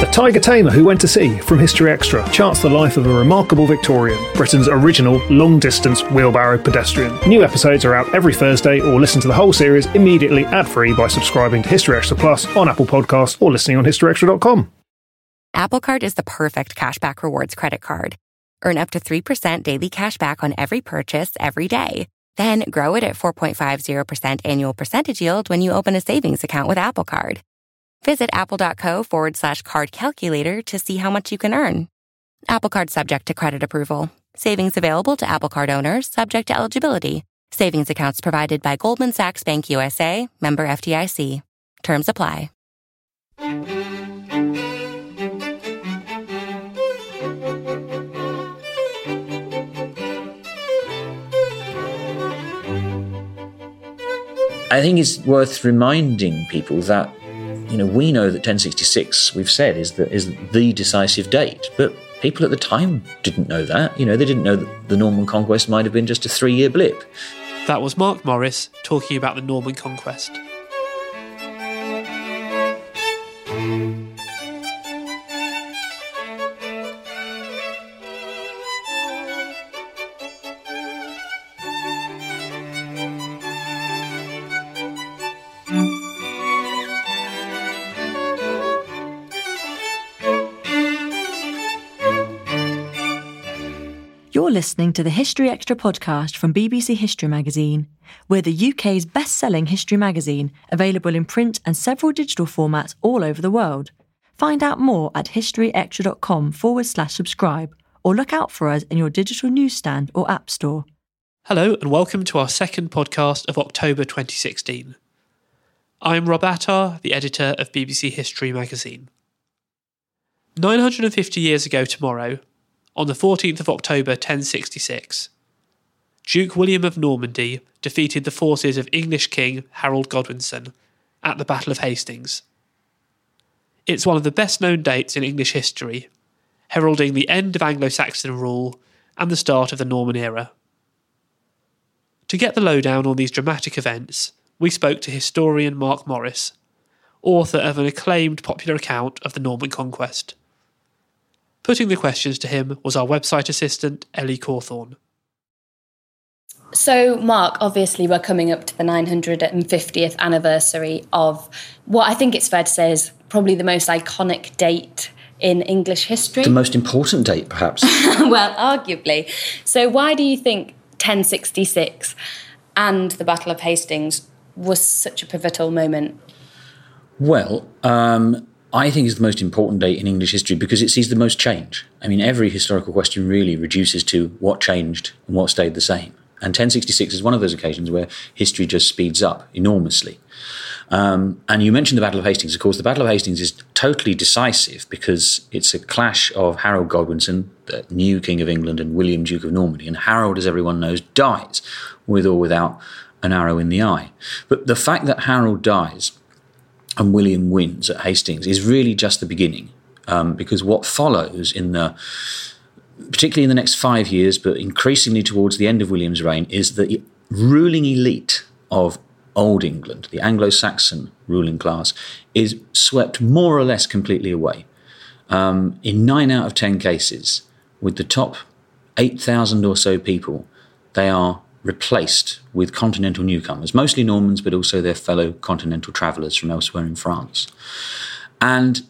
The Tiger Tamer Who Went to Sea from History Extra charts the life of a remarkable Victorian, Britain's original long distance wheelbarrow pedestrian. New episodes are out every Thursday, or listen to the whole series immediately ad free by subscribing to History Extra Plus on Apple Podcasts or listening on historyextra.com. Apple Card is the perfect cashback rewards credit card. Earn up to 3% daily cash back on every purchase every day. Then grow it at 4.50% annual percentage yield when you open a savings account with Apple Card. Visit apple.co forward slash card calculator to see how much you can earn. Apple Card subject to credit approval. Savings available to Apple Card owners subject to eligibility. Savings accounts provided by Goldman Sachs Bank USA, member FDIC. Terms apply. I think it's worth reminding people that you know we know that 1066 we've said is the is the decisive date, but people at the time didn't know that. You know, they didn't know that the Norman conquest might have been just a three-year blip. That was Marc Morris talking about the Norman conquest. Listening to the History Extra podcast from BBC History Magazine. We're the UK's best selling history magazine, available in print and several digital formats all over the world. Find out more at historyextra.com forward slash subscribe or look out for us in your digital newsstand or app store. Hello, and welcome to our second podcast of October 2016. I'm Rob Attar, the editor of BBC History Magazine. 950 years ago tomorrow, on the 14th of October 1066, Duke William of Normandy defeated the forces of English King Harold Godwinson at the Battle of Hastings. It's one of the best known dates in English history, heralding the end of Anglo Saxon rule and the start of the Norman era. To get the lowdown on these dramatic events, we spoke to historian Marc Morris, author of an acclaimed popular account of the Norman conquest. Putting the questions to him was our website assistant, Ellie Cawthorne. So, Marc, obviously, we're coming up to the 950th anniversary of what I think it's fair to say is probably the most iconic date in English history. The most important date, perhaps. well, arguably. So, why do you think 1066 and the Battle of Hastings was such a pivotal moment? Well, um, I think is the most important date in English history because it sees the most change. I mean, every historical question really reduces to what changed and what stayed the same. And 1066 is one of those occasions where history just speeds up enormously. Um, and you mentioned the Battle of Hastings. Of course, the Battle of Hastings is totally decisive because it's a clash of Harold Godwinson, the new King of England, and William, Duke of Normandy. And Harold, as everyone knows, dies with or without an arrow in the eye. But the fact that Harold dies and William wins at Hastings is really just the beginning. Um, because what follows in the particularly in the next five years, but increasingly towards the end of William's reign, is the ruling elite of Old England, the Anglo Saxon ruling class, is swept more or less completely away. Um, in nine out of ten cases, with the top 8,000 or so people, they are replaced with continental newcomers, mostly Normans, but also their fellow continental travellers from elsewhere in France. And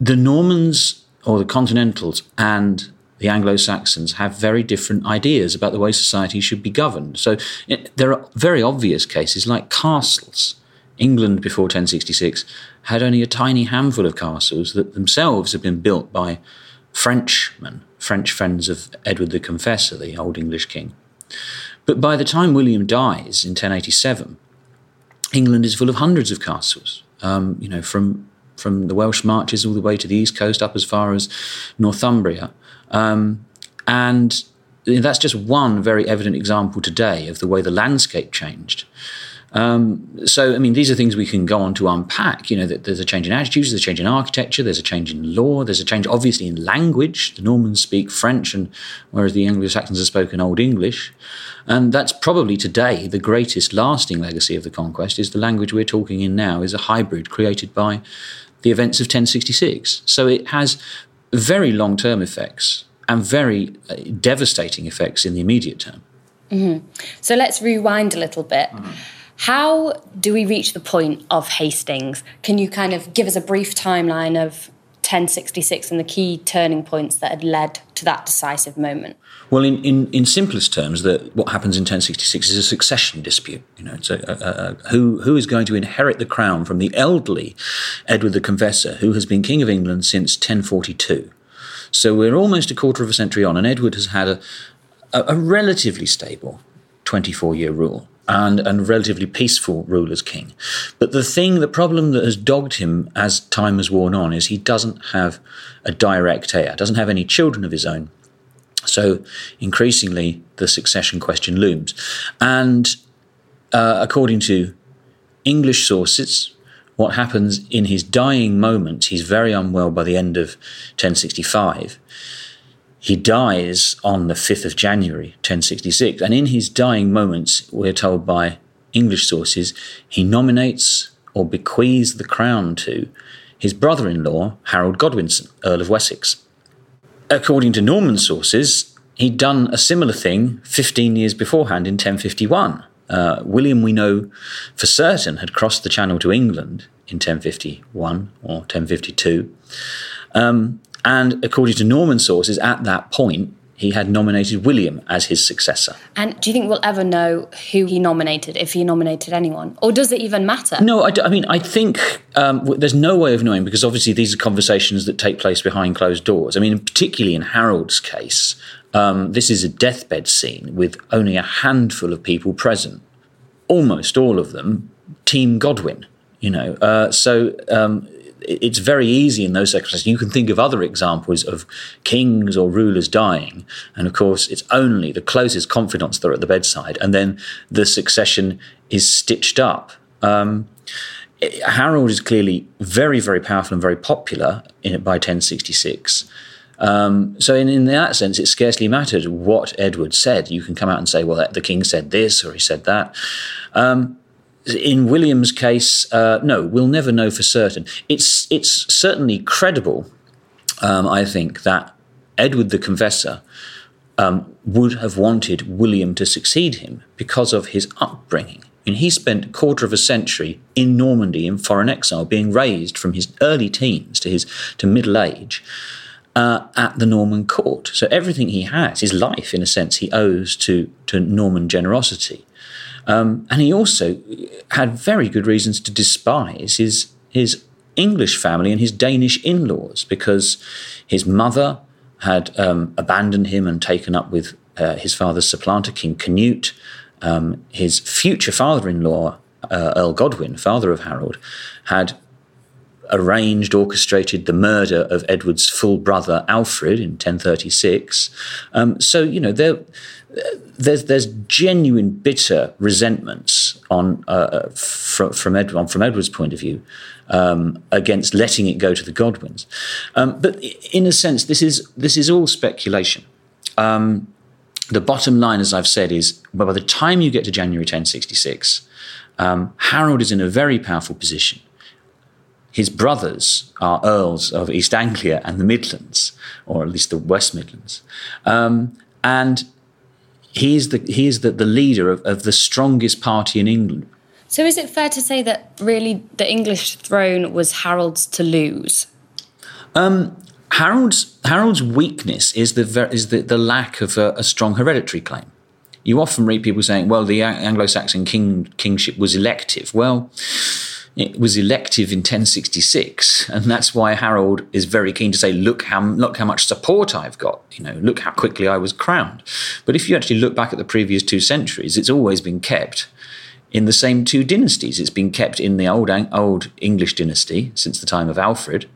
the Normans or the Continentals and the Anglo Saxons have very different ideas about the way society should be governed. So it, there are very obvious cases like castles. England before 1066 had only a tiny handful of castles that themselves had been built by Frenchmen, French friends of Edward the Confessor, the Old English king. But by the time William dies in 1087, England is full of hundreds of castles. Um, you know, from from the Welsh marches all the way to the east coast, up as far as Northumbria. Um, and that's just one very evident example today of the way the landscape changed. Um, so, I mean, these are things we can go on to unpack. You know, there's a change in attitudes, there's a change in architecture, there's a change in law, there's a change, obviously, in language. The Normans speak French, and whereas the Anglo Saxons have spoken Old English. And that's probably today the greatest lasting legacy of the conquest is the language we're talking in now is a hybrid created by the events of 1066. So it has very long term effects and very uh, devastating effects in the immediate term. Mm-hmm. So let's rewind a little bit. Mm-hmm. How do we reach the point of Hastings? Can you kind of give us a brief timeline of 1066 and the key turning points that had led to that decisive moment? Well, in, in, in simplest terms, that what happens in 1066 is a succession dispute. You know, it's a, a, a, who who is going to inherit the crown from the elderly Edward the Confessor, who has been king of England since 1042. So we're almost a quarter of a century on, and Edward has had a, a, relatively stable 24 year rule and, and relatively peaceful rule as king. But the thing, the problem that has dogged him as time has worn on is he doesn't have a direct heir, doesn't have any children of his own. So increasingly, the succession question looms. And uh, according to English sources, what happens in his dying moments, he's very unwell by the end of 1065. He dies on the 5th of January 1066, and in his dying moments, we're told by English sources, he nominates or bequeaths the crown to his brother in law, Harold Godwinson, Earl of Wessex. According to Norman sources, he'd done a similar thing 15 years beforehand in 1051. Uh, William, we know for certain, had crossed the Channel to England in 1051 or 1052. Um, and according to Norman sources, at that point, he had nominated William as his successor. And do you think we'll ever know who he nominated, if he nominated anyone? Or does it even matter? No, I, I mean, I think um, there's no way of knowing because obviously these are conversations that take place behind closed doors. I mean, particularly in Harold's case, um, this is a deathbed scene with only a handful of people present, almost all of them Team Godwin. You know, uh, so um, it's very easy in those circumstances. You can think of other examples of kings or rulers dying, and of course, it's only the closest confidants that are at the bedside, and then the succession is stitched up. Um, Harold is clearly very, very powerful and very popular in, by 1066. Um, so, in, in, that sense, it scarcely mattered what Edward said. You can come out and say, well, the king said this or he said that. Um, in William's case, uh, no, we'll never know for certain. It's it's certainly credible, um, I think, that Edward the Confessor um, would have wanted William to succeed him because of his upbringing. And he spent a quarter of a century in Normandy in foreign exile, being raised from his early teens to his to middle age. Uh, at the Norman court. So everything he has, his life in a sense, he owes to, to Norman generosity. Um, and he also had very good reasons to despise his, his English family and his Danish in laws because his mother had um, abandoned him and taken up with uh, his father's supplanter, King Canute. Um, his future father in law, uh, Earl Godwin, father of Harold, had arranged, orchestrated the murder of Edward's full brother Alfred in 1036. Um, so, you know, there there's there's genuine bitter resentments on uh, uh from from, Ed, from Edward's point of view um, against letting it go to the Godwins. Um, but in a sense, this is this is all speculation. Um, the bottom line, as I've said, is by the time you get to January 1066, um, Harold is in a very powerful position. His brothers are earls of East Anglia and the Midlands, or at least the West Midlands. Um, and he is the he is the, the leader of, of the strongest party in England. So is it fair to say that really the English throne was Harold's to lose? Um, Harold's Harold's weakness is the is the, the lack of a, a strong hereditary claim. You often read people saying, "Well, the Anglo-Saxon king kingship was elective." Well, it was elective in 1066, and that's why Harold is very keen to say, "Look how look how much support I've got. You know, look how quickly I was crowned." But if you actually look back at the previous two centuries, it's always been kept in the same two dynasties. It's been kept in the old old English dynasty since the time of Alfred,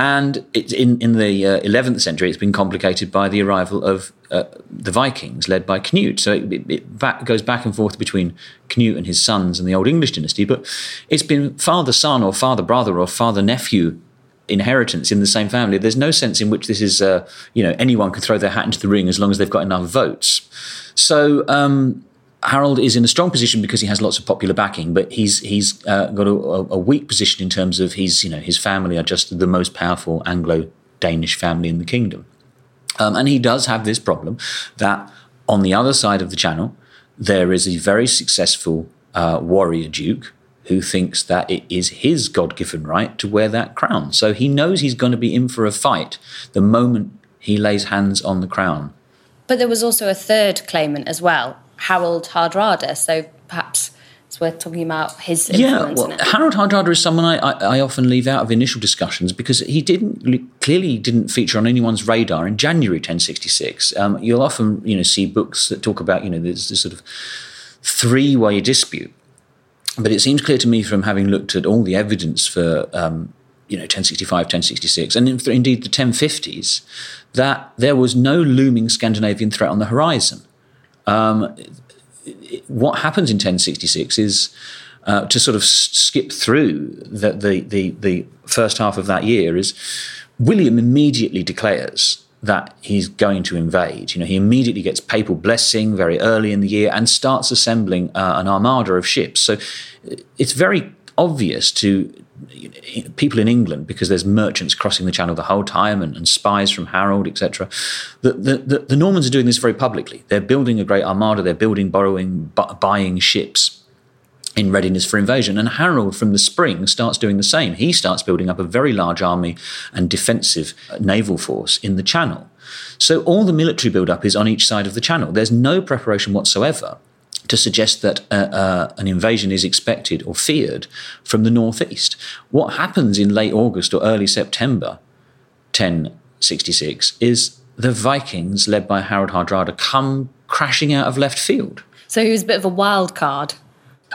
and in, in the uh, 11th century, it's been complicated by the arrival of uh, the Vikings led by Canute. So it, it, it back, goes back and forth between Canute and his sons and the Old English dynasty. But it's been father son or father brother or father nephew inheritance in the same family. There's no sense in which this is, uh, you know, anyone can throw their hat into the ring as long as they've got enough votes. So um, Harold is in a strong position because he has lots of popular backing, but he's he's uh, got a, a, weak position in terms of his you know his family are just the most powerful Anglo Danish family in the kingdom, um, and he does have this problem that on the other side of the channel there is a very successful uh, warrior duke who thinks that it is his God given right to wear that crown. So he knows he's going to be in for a fight the moment he lays hands on the crown. But there was also a third claimant as well, Harold Hardrada. So perhaps it's worth talking about his influence. Yeah, well, Harold Hardrada is someone I, I, I, often leave out of initial discussions because he didn't clearly didn't feature on anyone's radar in January 1066. Um, you'll often you know see books that talk about you know this, this sort of three way dispute but it seems clear to me from having looked at all the evidence for um, you know 1065 1066 and indeed the 1050s that there was no looming scandinavian threat on the horizon um, what happens in 1066 is uh, to sort of skip through the, the, the, the first half of that year is william immediately declares that he's going to invade. You know, he immediately gets papal blessing very early in the year and starts assembling uh, an armada of ships. So it's very obvious to people in England because there's merchants crossing the channel the whole time and, and spies from Harold, etc. The, the, the, Normans are doing this very publicly. They're building a great armada. They're building, borrowing, bu- buying ships in readiness for invasion. And Harold, from the spring, starts doing the same. He starts building up a very large army and defensive uh, naval force in the Channel. So all the military build-up is on each side of the Channel. There's no preparation whatsoever to suggest that uh, uh, an invasion is expected or feared from the northeast. What happens in late August or early September 1066 is the Vikings, led by Harold Hardrada, come crashing out of left field. So he was a bit of a wild card.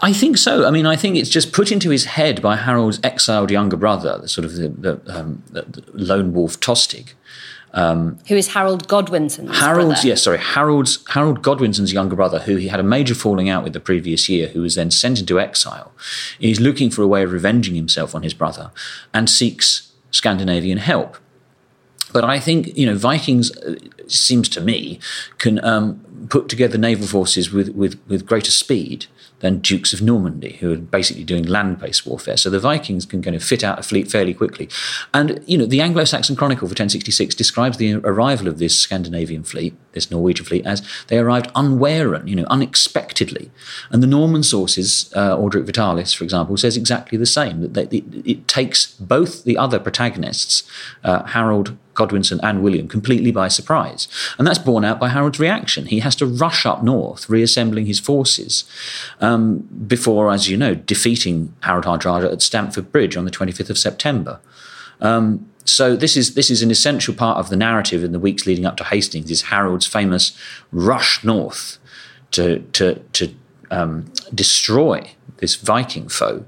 I think so. I mean, I think it's just put into his head by Harold's exiled younger brother, the sort of the, the, um, the lone wolf Tostig. Um, who is Harold Godwinson's Harold's, brother? yes, sorry, Harold's Harold Godwinson's younger brother, who he had a major falling out with the previous year, who was then sent into exile. He's looking for a way of revenging himself on his brother and seeks Scandinavian help. But I think you know Vikings uh, seems to me can um, put together naval forces with, with, with greater speed than Dukes of Normandy, who are basically doing land-based warfare. So the Vikings can kind of fit out a fleet fairly quickly. And, you know, the Anglo-Saxon Chronicle for 1066 describes the arrival of this Scandinavian fleet, this Norwegian fleet, as they arrived unwaren, you know, unexpectedly. And the Norman sources, uh, Orderic Vitalis, for example, says exactly the same, that they, it, it, takes both the other protagonists, uh, Harold Godwinson and William completely by surprise. And that's borne out by Harold's reaction. He has to rush up north, reassembling his forces, um, before, as you know, defeating Harold Hardrada at Stamford Bridge on the 25th of September. Um, so this is this is an essential part of the narrative in the weeks leading up to Hastings is Harold's famous rush north to to to um, destroy this Viking foe,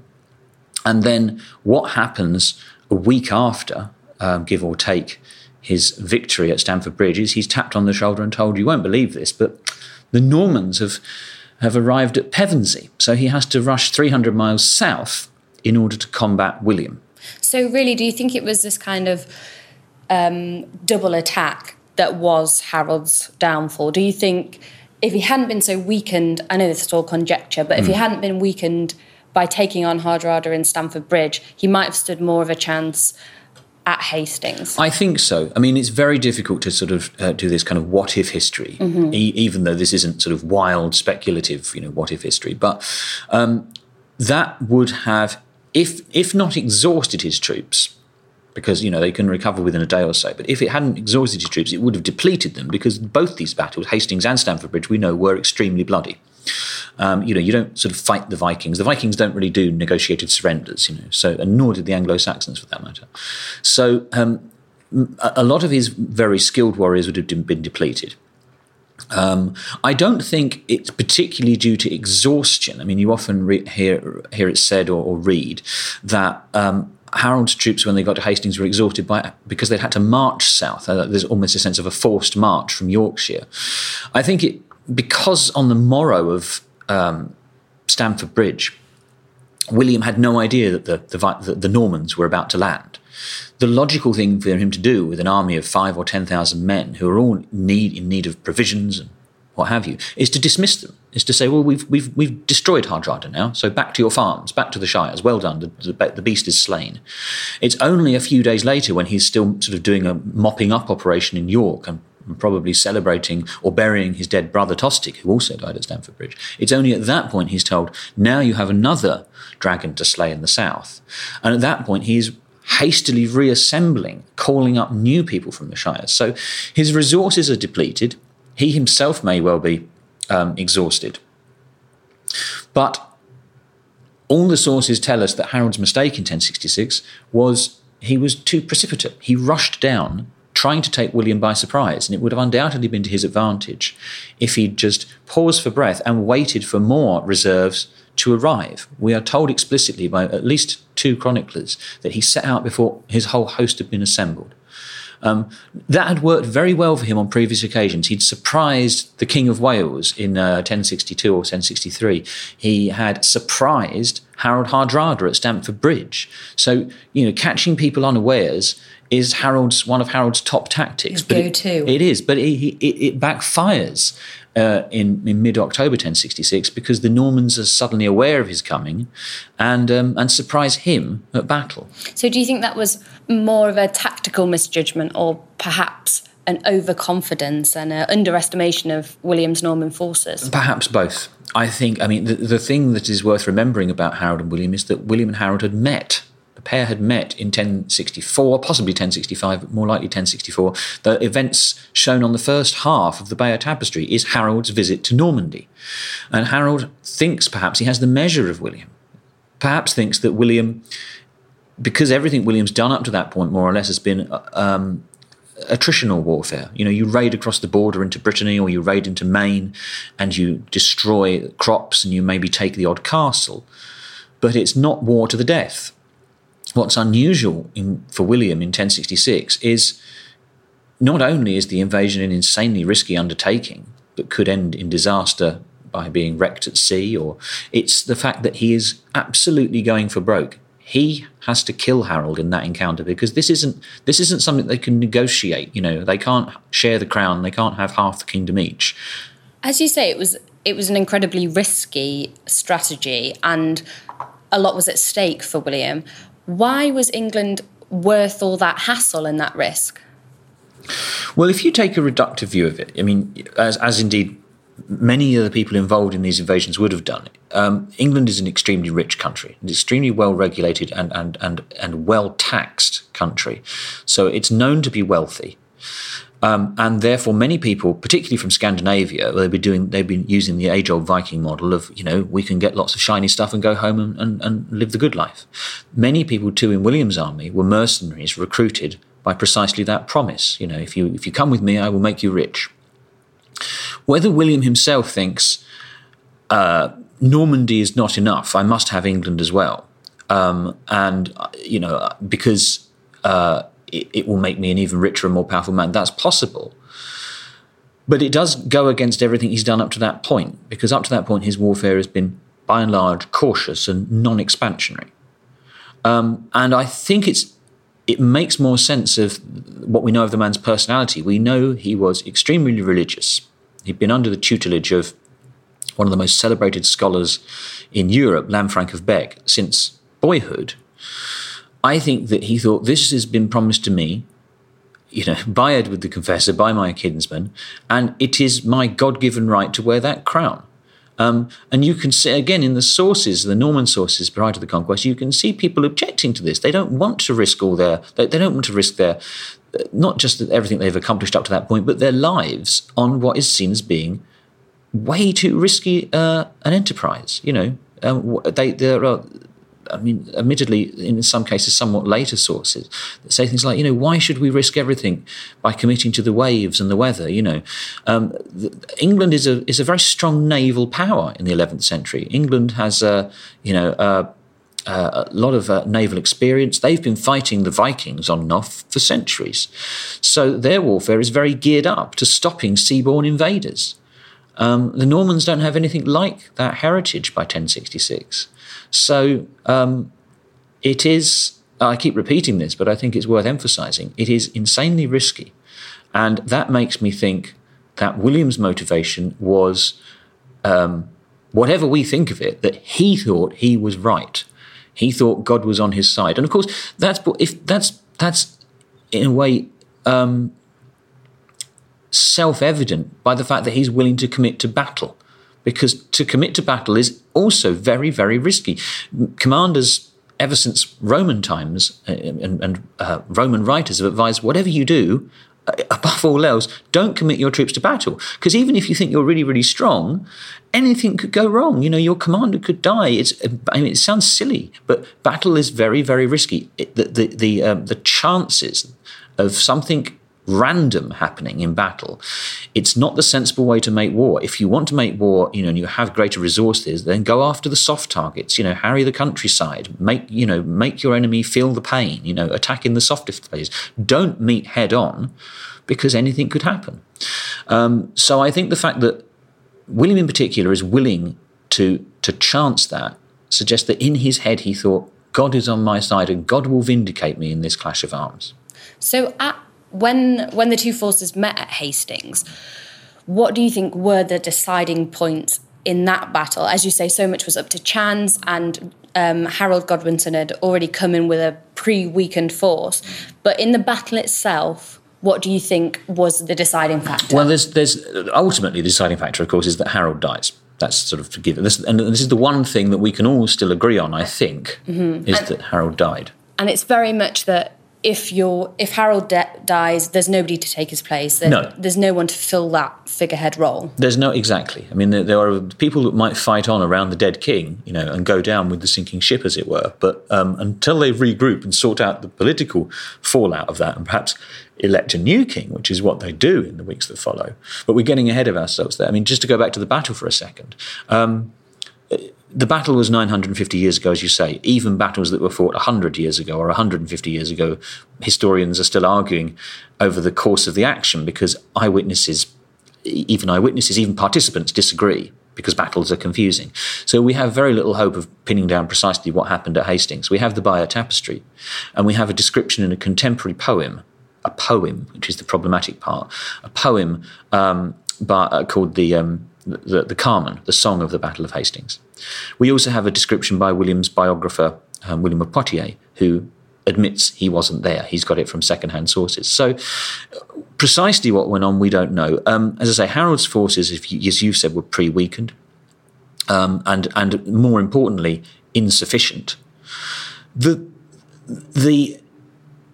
and then what happens a week after, um, give or take, his victory at Stamford Bridge is he's tapped on the shoulder and told, You won't believe this, but the Normans have, have arrived at Pevensey. So he has to rush 300 miles south in order to combat William. So, really, do you think it was this kind of um, double attack that was Harold's downfall? Do you think if he hadn't been so weakened, I know this is all conjecture, but if he hmm. hadn't been weakened by taking on Hardrada in Stamford Bridge, he might have stood more of a chance at Hastings? I think so. I mean, it's very difficult to sort of uh, do this kind of what if history, mm-hmm. e- even though this isn't sort of wild, speculative, you know, what if history. But um, that would have, if if not exhausted his troops, because you know they can recover within a day or so. But if it hadn't exhausted his troops, it would have depleted them because both these battles, Hastings and Stamford Bridge, we know were extremely bloody. Um, you know, you don't sort of fight the Vikings. The Vikings don't really do negotiated surrenders, you know. So, and nor did the Anglo Saxons, for that matter. So, um, a lot of his very skilled warriors would have been depleted. Um, I don't think it's particularly due to exhaustion. I mean, you often re- hear hear it said or, or read that um, Harold's troops, when they got to Hastings, were exhausted by because they'd had to march south. Uh, there's almost a sense of a forced march from Yorkshire. I think it because on the morrow of um, Stamford Bridge, William had no idea that the, the, the, Normans were about to land. The logical thing for him to do with an army of five or ten thousand men who are all need, in need of provisions and what have you, is to dismiss them. Is to say, well, we've we've we've destroyed Hardrada now, so back to your farms, back to the shires. Well done, the, the, the beast is slain. It's only a few days later when he's still sort of doing a mopping up operation in York and probably celebrating or burying his dead brother Tostig, who also died at Stamford Bridge. It's only at that point he's told, now you have another dragon to slay in the south. And at that point, he's hastily reassembling, calling up new people from the Shires. So his resources are depleted. He himself may well be um, exhausted. But all the sources tell us that Harold's mistake in 1066 was he was too precipitate. He rushed down trying to take William by surprise, and it would have undoubtedly been to his advantage if he'd just paused for breath and waited for more reserves to arrive. We are told explicitly by at least two chroniclers that he set out before his whole host had been assembled. Um, that had worked very well for him on previous occasions. He'd surprised the King of Wales in uh, 1062 or 1063. He had surprised Harold Hardrada at Stamford Bridge. So, you know, catching people unawares is Harold's one of Harold's top tactics. Go to. It, it is, but it, it, it backfires uh, in, in mid October 1066 because the Normans are suddenly aware of his coming and, um, and surprise him at battle. So, do you think that was more of a tactical misjudgment or perhaps an overconfidence and an underestimation of William's Norman forces? Perhaps both. I think, I mean, the, the thing that is worth remembering about Harold and William is that William and Harold had met the pair had met in 1064, possibly 1065, but more likely 1064. The events shown on the first half of the Bayeux Tapestry is Harold's visit to Normandy. And Harold thinks perhaps he has the measure of William, perhaps thinks that William, because everything William's done up to that point more or less has been um, attritional warfare. You know, you raid across the border into Brittany or you raid into Maine and you destroy crops and you maybe take the odd castle. But it's not war to the death what's unusual in, for William in 1066 is not only is the invasion an insanely risky undertaking that could end in disaster by being wrecked at sea, or it's the fact that he is absolutely going for broke. He has to kill Harold in that encounter because this isn't this isn't something they can negotiate. You know, they can't share the crown, they can't have half the kingdom each. As you say, it was it was an incredibly risky strategy, and a lot was at stake for William. Why was England worth all that hassle and that risk? Well, if you take a reductive view of it, I mean, as, as indeed many of the people involved in these invasions would have done, um, England is an extremely rich country, an extremely well regulated and, and, and, and well taxed country. So it's known to be wealthy. Um, and therefore, many people, particularly from Scandinavia, they've been doing, they've been using the age-old Viking model of, you know, we can get lots of shiny stuff and go home and, and, and live the good life. Many people too in William's army were mercenaries recruited by precisely that promise. You know, if you if you come with me, I will make you rich. Whether William himself thinks uh, Normandy is not enough, I must have England as well, um, and you know, because. Uh, it, it will make me an even richer and more powerful man. That's possible. But it does go against everything he's done up to that point, because up to that point, his warfare has been, by and large, cautious and non expansionary. Um, and I think it's it makes more sense of what we know of the man's personality. We know he was extremely religious. He'd been under the tutelage of one of the most celebrated scholars in Europe, Lanfranc of Bec, since boyhood. I think that he thought this has been promised to me, you know, by Edward the Confessor, by my kinsman, and it is my God given right to wear that crown. Um, and you can see again in the sources, the Norman sources prior to the conquest, you can see people objecting to this. They don't want to risk all their, they, they don't want to risk their, not just everything they've accomplished up to that point, but their lives on what is seen as being way too risky uh, an enterprise. You know, um, they there are I mean, admittedly, in some cases, somewhat later sources that say things like, you know, why should we risk everything by committing to the waves and the weather? You know, um, the, England is a is a very strong naval power in the 11th century. England has a, you know, a, a lot of uh, naval experience. They've been fighting the Vikings on and off for centuries, so their warfare is very geared up to stopping seaborne invaders. Um, the Normans don't have anything like that heritage by 1066. So um, it is, I keep repeating this, but I think it's worth emphasizing. It is insanely risky. And that makes me think that William's motivation was, um, whatever we think of it, that he thought he was right. He thought God was on his side, and of course, that's if that's that's in a way um, self-evident by the fact that he's willing to commit to battle, because to commit to battle is also very very risky. Commanders ever since Roman times uh, and, and uh, Roman writers have advised whatever you do, uh, above all else, don't commit your troops to battle. Because even if you think you're really, really strong, anything could go wrong. You know, your commander could die. It's, I mean, it sounds silly, but battle is very, very risky. It, the the the, um, the chances of something random happening in battle. It's not the sensible way to make war. If you want to make war, you know, and you have greater resources, then go after the soft targets. You know, harry the countryside. Make you know, make your enemy feel the pain. You know, attack in the softest places. Don't meet head on, because anything could happen. Um, so I think the fact that William, in particular, is willing to to chance that suggests that in his head he thought. God is on my side and God will vindicate me in this clash of arms. So at when when the two forces met at Hastings, what do you think were the deciding points in that battle? As you say, so much was up to chance, and um, Harold Godwinson had already come in with a pre-weakened force. But in the battle itself, what do you think was the deciding factor? Well, there's there's ultimately the deciding factor, of course, is that Harold dies. That's sort of to give this, and this is the one thing that we can all still agree on. I think mm-hmm. is and, that Harold died, and it's very much that if you're if Harold de- dies, there's nobody to take his place. There, no. there's no one to fill that figurehead role. There's no exactly. I mean, there, there, are people that might fight on around the dead king, you know, and go down with the sinking ship, as it were. But um, until they regroup and sort out the political fallout of that, and perhaps elect a new king, which is what they do in the weeks that follow. But we're getting ahead of ourselves there. I mean, just to go back to the battle for a second. Um, the battle was 950 years ago, as you say. Even battles that were fought 100 years ago or 150 years ago, historians are still arguing over the course of the action because eyewitnesses, even eyewitnesses, even participants disagree because battles are confusing. So we have very little hope of pinning down precisely what happened at Hastings. We have the Bayeux Tapestry, and we have a description in a contemporary poem, a poem, which is the problematic part, a poem um, by, uh, called the, um, the, the Carmen, the Song of the Battle of Hastings. We also have a description by William's biographer, um, William of Poitiers, who admits he wasn't there. He's got it from secondhand sources. So, precisely what went on, we don't know. Um, as I say, Harold's forces, you, as you've said, were pre weakened, um, and and more importantly, insufficient. The the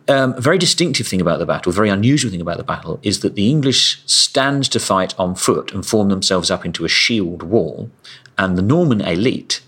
um, a very distinctive thing about the battle, a very unusual thing about the battle, is that the English stand to fight on foot and form themselves up into a shield wall, and the Norman elite,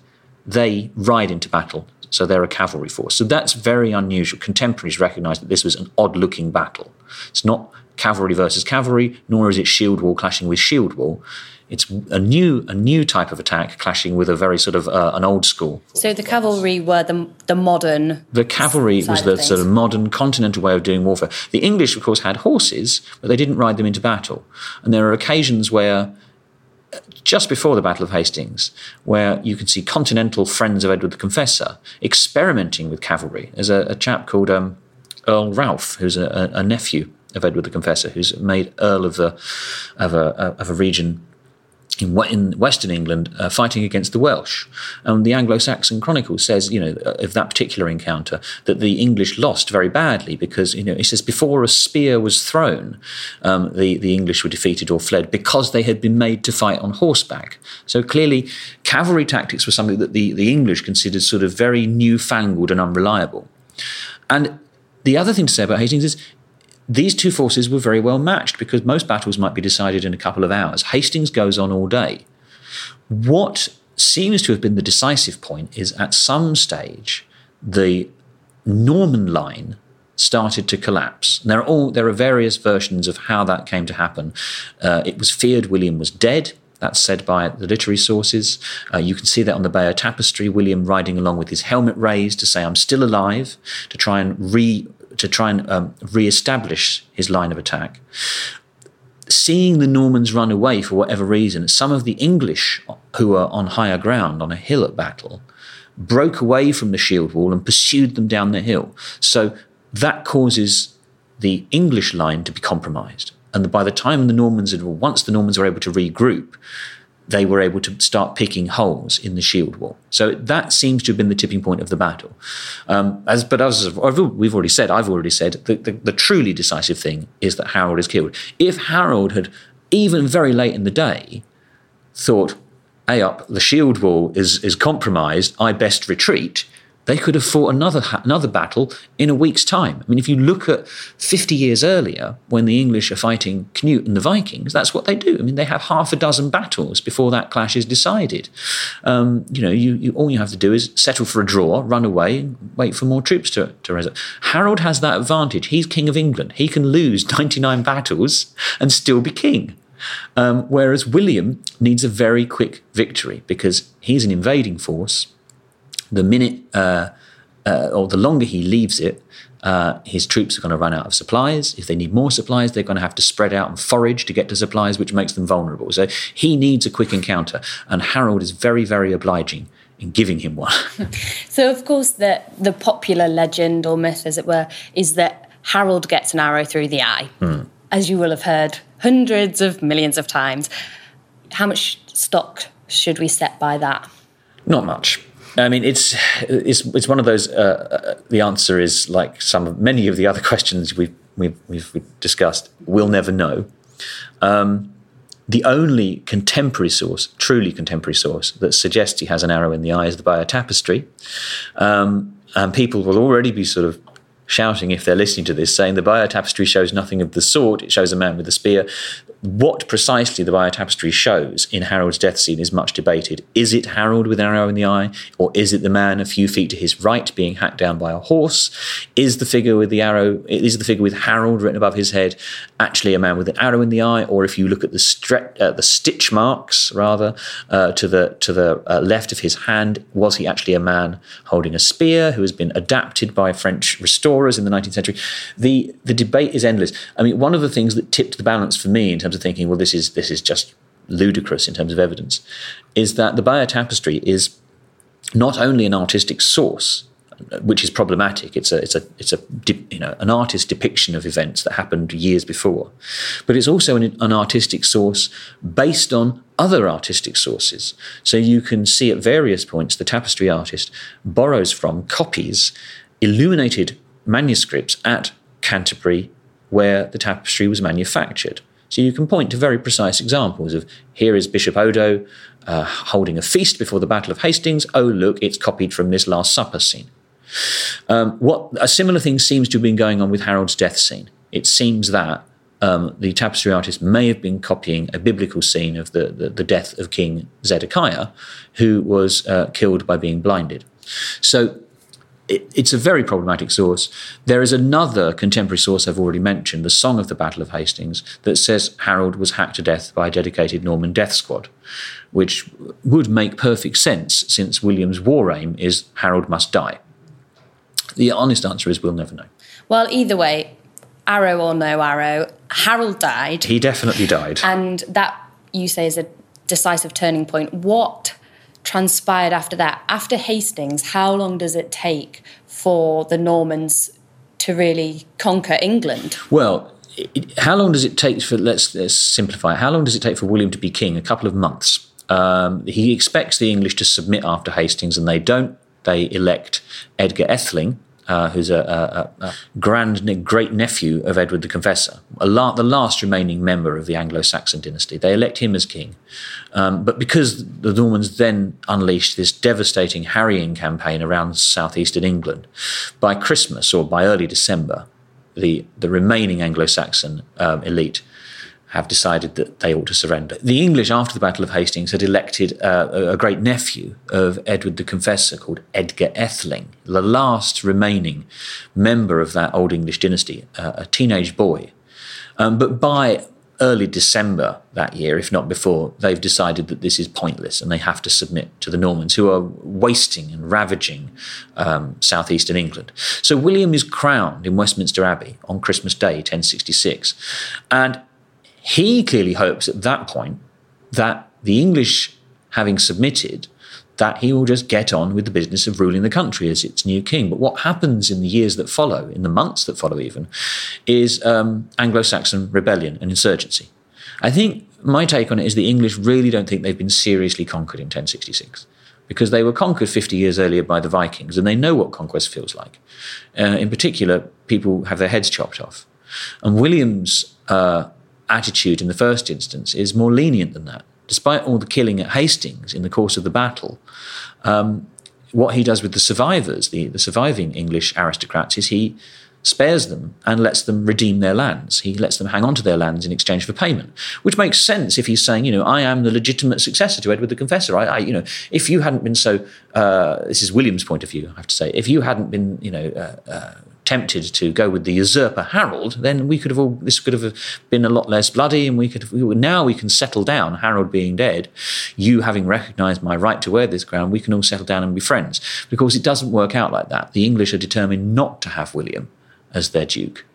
they ride into battle. So they're a cavalry force. So that's very unusual. Contemporaries recognize that this was an odd looking battle. It's not cavalry versus cavalry, nor is it shield wall clashing with shield wall. It's a new a new type of attack clashing with a very sort of uh, an old school. So the cavalry were the the modern. The cavalry was the sort of modern continental way of doing warfare. The English, of course, had horses, but they didn't ride them into battle. And there are occasions where just before the Battle of Hastings, where you can see continental friends of Edward the Confessor experimenting with cavalry. There's a, a chap called um, Earl Ralph, who's a, a, nephew of Edward the Confessor, who's made Earl of, the, of, a, of a region in, in Western England uh, fighting against the Welsh. And the Anglo Saxon Chronicle says, you know, of that particular encounter, that the English lost very badly because, you know, it says before a spear was thrown, um, the, the English were defeated or fled because they had been made to fight on horseback. So clearly, cavalry tactics were something that the, the English considered sort of very newfangled and unreliable. And the other thing to say about Hastings is these two forces were very well matched because most battles might be decided in a couple of hours. Hastings goes on all day. What seems to have been the decisive point is at some stage, the Norman line started to collapse. There are all there are various versions of how that came to happen. Uh, it was feared William was dead. That's said by the literary sources. Uh, you can see that on the Bayeux Tapestry, William riding along with his helmet raised to say, I'm still alive, to try and re to try and um, re-establish his line of attack. Seeing the Normans run away for whatever reason, some of the English who were on higher ground on a hill at battle broke away from the shield wall and pursued them down the hill. So that causes the English line to be compromised. And by the time the Normans, had, once the Normans were able to regroup, they were able to start picking holes in the shield wall. So that seems to have been the tipping point of the battle. Um, as, but as we've already said, I've already said, the, the, the truly decisive thing is that Harold is killed. If Harold had, even very late in the day, thought, hey up, the shield wall is, is compromised, I best retreat, they could have fought another another battle in a week's time. I mean, if you look at 50 years earlier, when the English are fighting Canute and the Vikings, that's what they do. I mean, they have half a dozen battles before that clash is decided. Um, you know, you, you, all you have to do is settle for a draw, run away, and wait for more troops to, to rise up. Harold has that advantage. He's king of England. He can lose 99 battles and still be king. Um, whereas William needs a very quick victory because he's an invading force the minute uh, uh, or the longer he leaves it, uh, his troops are going to run out of supplies. If they need more supplies, they're going to have to spread out and forage to get to supplies, which makes them vulnerable. So he needs a quick encounter, and Harold is very, very obliging in giving him one. so, of course, the the popular legend or myth, as it were, is that Harold gets an arrow through the eye, mm. as you will have heard hundreds of millions of times. How much stock should we set by that? Not much. I mean, it's it's it's one of those. Uh, uh, the answer is like some many of the other questions we've we've, we've discussed. We'll never know. Um, the only contemporary source, truly contemporary source, that suggests he has an arrow in the eye is the Bayeux Tapestry, um, and people will already be sort of shouting if they're listening to this, saying the Bayeux Tapestry shows nothing of the sort. It shows a man with a spear what precisely the Bayeux Tapestry shows in Harold's death scene is much debated. Is it Harold with an arrow in the eye, or is it the man a few feet to his right being hacked down by a horse? Is the figure with the arrow, is the figure with Harold written above his head actually a man with an arrow in the eye, or if you look at the stre- uh, the stitch marks rather uh, to the to the uh, left of his hand, was he actually a man holding a spear who has been adapted by French restorers in the 19th century? The the debate is endless. I mean, one of the things that tipped the balance for me in terms of thinking, well, this is this is just ludicrous in terms of evidence, is that the Bayeux Tapestry is not only an artistic source, which is problematic. It's a it's a it's a you know an artist's depiction of events that happened years before, but it's also an, an artistic source based on other artistic sources. So you can see at various points the tapestry artist borrows from copies, illuminated manuscripts at Canterbury, where the tapestry was manufactured. So you can point to very precise examples of here is Bishop Odo uh, holding a feast before the Battle of Hastings. Oh, look, it's copied from this Last Supper scene. Um, what a similar thing seems to have been going on with Harold's death scene. It seems that um, the tapestry artist may have been copying a biblical scene of the, the, the death of King Zedekiah, who was uh, killed by being blinded. So it, it's a very problematic source. There is another contemporary source I've already mentioned, the Song of the Battle of Hastings, that says Harold was hacked to death by a dedicated Norman death squad, which would make perfect sense since William's war aim is Harold must die. The honest answer is we'll never know. Well, either way, arrow or no arrow, Harold died. He definitely died. And that, you say, is a decisive turning point. What transpired after that? After Hastings, how long does it take for the Normans to really conquer England? Well, how long does it take for let's, let's simplify how long does it take for william to be king a couple of months um, he expects the english to submit after hastings and they don't they elect edgar atheling uh, who's a, a, a, grand great nephew of Edward the Confessor, la- the last remaining member of the Anglo Saxon dynasty. They elect him as king. Um, but because the Normans then unleashed this devastating harrying campaign around southeastern England, by Christmas or by early December, the, the remaining Anglo Saxon um, elite have decided that they ought to surrender. The English, after the Battle of Hastings, had elected uh, a great nephew of Edward the Confessor called Edgar Atheling, the last remaining member of that Old English dynasty, uh, a teenage boy. Um, but by early December that year, if not before, they've decided that this is pointless and they have to submit to the Normans, who are wasting and ravaging um, southeastern England. So William is crowned in Westminster Abbey on Christmas Day, 1066. And he clearly hopes at that point that the English, having submitted, that he will just get on with the business of ruling the country as its new king. But what happens in the years that follow, in the months that follow even, is um, Anglo Saxon rebellion and insurgency. I think my take on it is the English really don't think they've been seriously conquered in 1066 because they were conquered 50 years earlier by the Vikings and they know what conquest feels like. Uh, in particular, people have their heads chopped off. And William's uh, attitude in the first instance is more lenient than that. Despite all the killing at Hastings in the course of the battle, um, what he does with the survivors, the, the surviving English aristocrats, is he spares them and lets them redeem their lands. He lets them hang on to their lands in exchange for payment, which makes sense if he's saying, you know, I am the legitimate successor to Edward the Confessor. I, I you know, if you hadn't been so, uh, this is William's point of view, I have to say, if you hadn't been, you know, uh, uh, tempted to go with the usurper Harold, then we could have all this could have been a lot less bloody, and we could have, now we can settle down. Harold being dead, you having recognised my right to wear this crown, we can all settle down and be friends. Because it doesn't work out like that. The English are determined not to have William as their duke.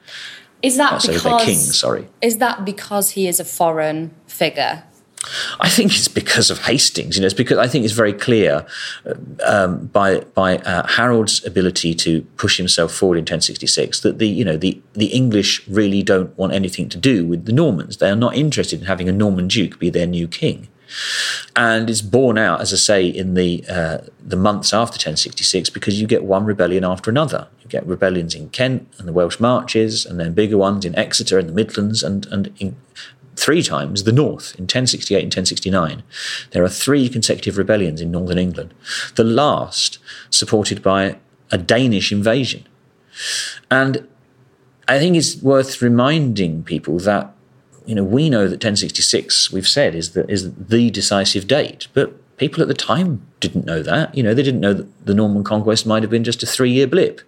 Is that Uh, because their king? Sorry. Is that because he is a foreign figure? I think it's because of Hastings. You know, it's because I think it's very clear uh, um, by by uh, Harold's ability to push himself forward in 1066 that the you know the the English really don't want anything to do with the Normans. They are not interested in having a Norman duke be their new king. And it's borne out, as I say, in the uh, the months after 1066, because you get one rebellion after another. You get rebellions in Kent and the Welsh Marches, and then bigger ones in Exeter and the Midlands, and and in, three times the North in 1068 and 1069. There are three consecutive rebellions in northern England. The last supported by a Danish invasion, and I think it's worth reminding people that you know, we know that 1066, we've said, is the, is the decisive date, but people at the time didn't know that. You know, they didn't know that the Norman conquest might have been just a three year blip.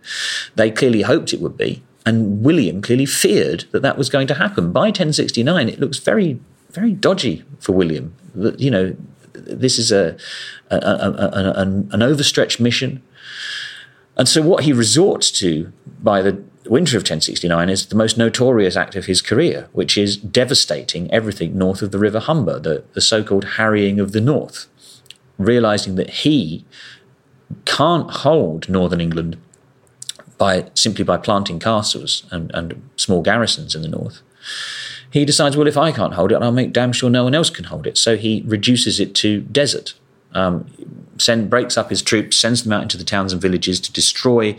They clearly hoped it would be, and William clearly feared that that was going to happen. By 1069, it looks very, very dodgy for William. That you know, this is a, a, a, a an, overstretched mission. And so, what he resorts to by the winter of 1069 is the most notorious act of his career, which is devastating everything north of the River Humber, the, the so called harrying of the North, realizing that he can't hold northern England by simply by planting castles and, and small garrisons in the north. He decides, well, if I can't hold it, I'll make damn sure no one else can hold it. So he reduces it to desert. Um, send breaks up his troops, sends them out into the towns and villages to destroy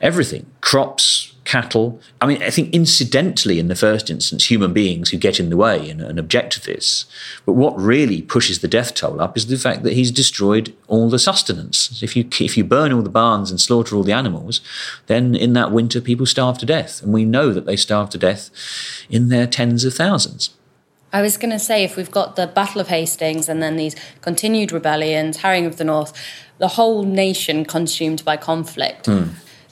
everything crops, cattle. I mean, I think incidentally, in the first instance, human beings who get in the way and, and, object to this. But what really pushes the death toll up is the fact that he's destroyed all the sustenance. If you if you burn all the barns and slaughter all the animals, then in that winter people starve to death, and we know that they starve to death in their tens of thousands. I was going to say, if we've got the Battle of Hastings and then these continued rebellions, harrying of the North, the whole nation consumed by conflict. Mm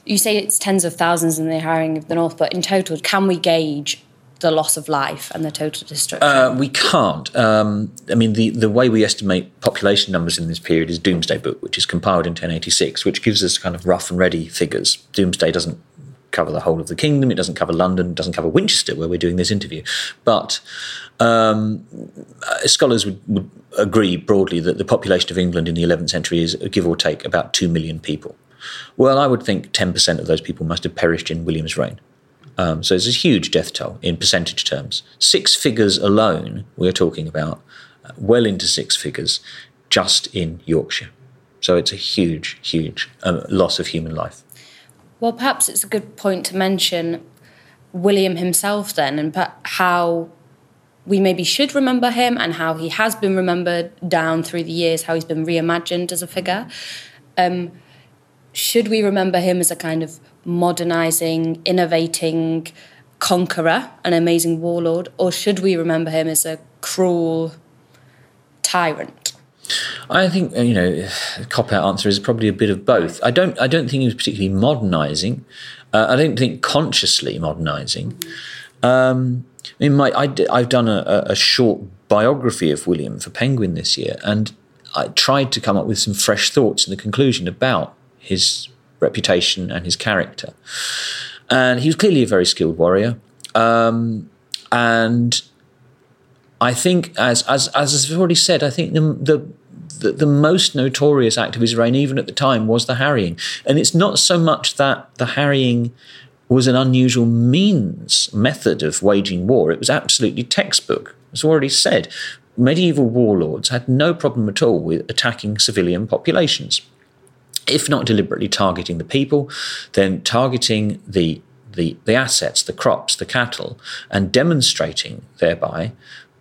you say it's tens of thousands in the harrying of the north, but in total, can we gauge the loss of life and the total destruction? Uh, we can't. Um, I mean, the, the way we estimate population numbers in this period is Domesday Book, which is compiled in 1086, which gives us kind of rough and ready figures. Domesday doesn't cover the whole of the kingdom, it doesn't cover London, it doesn't cover Winchester, where we're doing this interview. But um, scholars would, would agree broadly that the population of England in the 11th century is, give or take, about 2 million people. Well, I would think 10% of those people must have perished in William's reign. Um, so it's a huge death toll in percentage terms. Six figures alone, we're talking about uh, well into six figures just in Yorkshire. So it's a huge, huge uh, loss of human life. Well, perhaps it's a good point to mention William himself then and how we maybe should remember him and how he has been remembered down through the years, how he's been reimagined as a figure. Um, should we remember him as a kind of modernizing, innovating conqueror, an amazing warlord, or should we remember him as a cruel tyrant? I think you know, the cop out answer is probably a bit of both. I don't. I don't think he was particularly modernising. Uh, I don't think consciously modernising. Um, I mean, my, I, have done a, a short biography of William for Penguin this year, and I tried to come up with some fresh thoughts in the conclusion about his reputation and his character. And he was clearly a very skilled warrior. Um, and I think, as, as, as I've already said, I think the, the, the, the most notorious act of his reign, even at the time, was the harrying. And it's not so much that the harrying was an unusual means, method of waging war. It was absolutely textbook. As already said, medieval warlords had no problem at all with attacking civilian populations. If not deliberately targeting the people, then targeting the, the, the assets, the crops, the cattle, and demonstrating thereby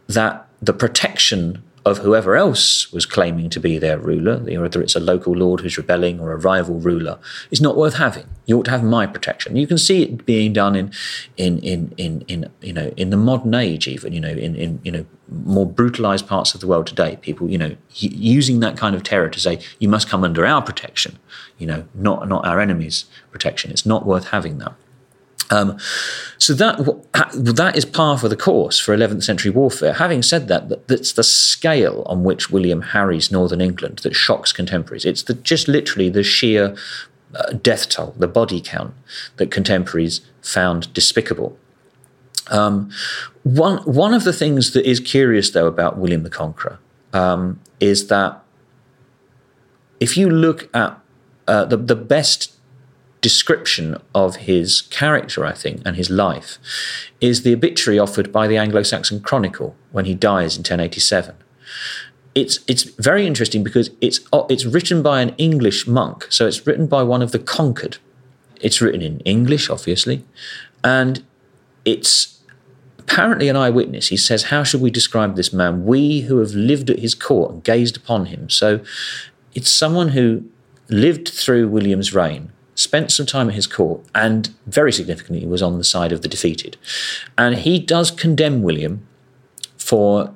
that the protection of whoever else was claiming to be their ruler, whether it's a local lord who's rebelling or a rival ruler, is not worth having. You ought to have my protection. You can see it being done in, in, in, in, in you know, in the modern age, even you know, in, in you know, more brutalized parts of the world today. People, you know, using that kind of terror to say you must come under our protection, you know, not not our enemies' protection. It's not worth having that. Um, so that that is par for the course for 11th century warfare. Having said that, that's the scale on which William harries northern England that shocks contemporaries. It's the, just literally the sheer uh, death toll, the body count that contemporaries found despicable. Um, one one of the things that is curious though about William the Conqueror um, is that if you look at uh, the the best description of his character, I think, and his life is the obituary offered by the Anglo Saxon Chronicle when he dies in 1087. It's, it's very interesting because it's, it's written by an English monk, so it's written by one of the conquered. It's written in English, obviously, and it's apparently an eyewitness. He says, How should we describe this man? We who have lived at his court and gazed upon him. So it's someone who lived through William's reign, spent some time at his court, and very significantly was on the side of the defeated. And he does condemn William for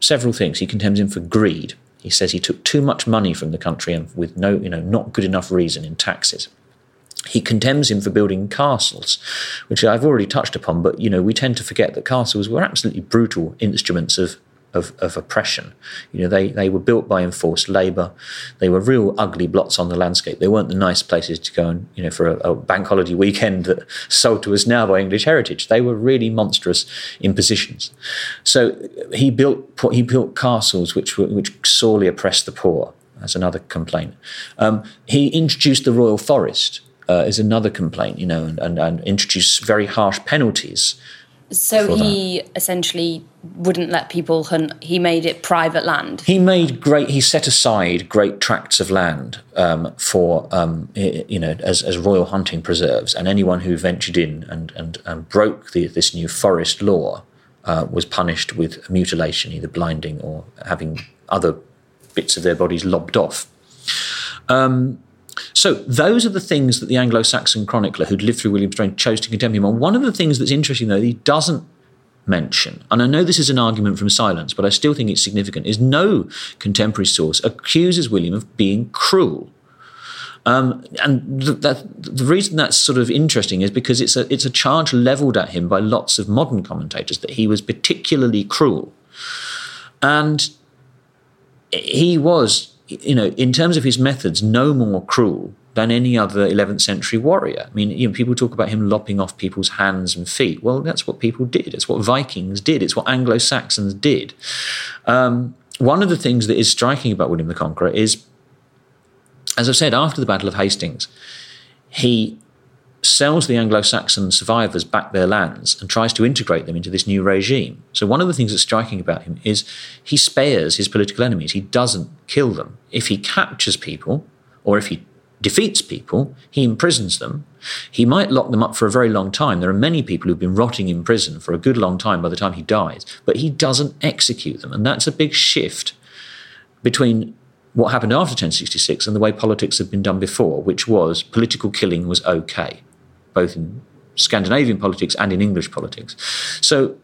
several things. He condemns him for greed. He says he took too much money from the country and with no, you know, not good enough reason in taxes. He condemns him for building castles, which I've already touched upon, but you know, we tend to forget that castles were absolutely brutal instruments of of, of oppression. You know, they, they were built by enforced labour. They were real ugly blots on the landscape. They weren't the nice places to go and, you know, for a, a bank holiday weekend that sold to us now by English Heritage. They were really monstrous impositions. So he built he built castles which were, which sorely oppressed the poor. That's another complaint. Um, he introduced the royal forest. Uh, is another complaint, you know, and, and, and introduced very harsh penalties so he that. essentially wouldn't let people hunt. He made it private land. He made great. He set aside great tracts of land um, for um, you know as, as royal hunting preserves, and anyone who ventured in and and, and broke the, this new forest law uh, was punished with mutilation, either blinding or having other bits of their bodies lobbed off. Um, so those are the things that the Anglo-Saxon chronicler who'd lived through William's reign chose to condemn him on. One of the things that's interesting, though, he doesn't mention, and I know this is an argument from silence, but I still think it's significant, is no contemporary source accuses William of being cruel. Um, and th- that, the reason that's sort of interesting is because it's a, it's a charge leveled at him by lots of modern commentators that he was particularly cruel. And he was you know, in terms of his methods, no more cruel than any other 11th century warrior. I mean, you know, people talk about him lopping off people's hands and feet. Well, that's what people did. It's what Vikings did. It's what Anglo Saxons did. Um, one of the things that is striking about William the Conqueror is, as I've said, after the Battle of Hastings, he sells the Anglo Saxon survivors back their lands and tries to integrate them into this new regime. So, one of the things that's striking about him is he spares his political enemies, he doesn't kill them. If he captures people, or if he defeats people, he imprisons them. He might lock them up for a very long time. There are many people who've been rotting in prison for a good long time by the time he dies, but he doesn't execute them. And that's a big shift between what happened after 1066 and the way politics had been done before, which was political killing was okay both in Scandinavian politics and in English politics. So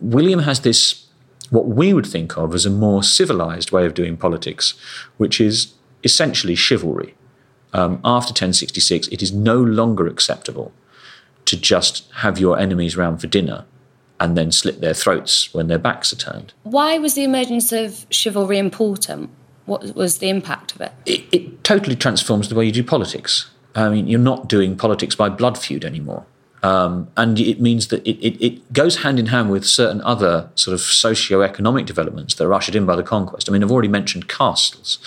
William has this, what we would think of as a more civilized way of doing politics, which is essentially chivalry. Um, after 1066, it is no longer acceptable to just have your enemies round for dinner and then slit their throats when their backs are turned. Why was the emergence of chivalry important? What was the impact of it? It, it totally transforms the way you do politics. I mean, you're not doing politics by blood feud anymore. Um, and it means that it, it, it, goes hand in hand with certain other sort of socio-economic developments that are ushered in by the conquest. I mean, I've already mentioned castles.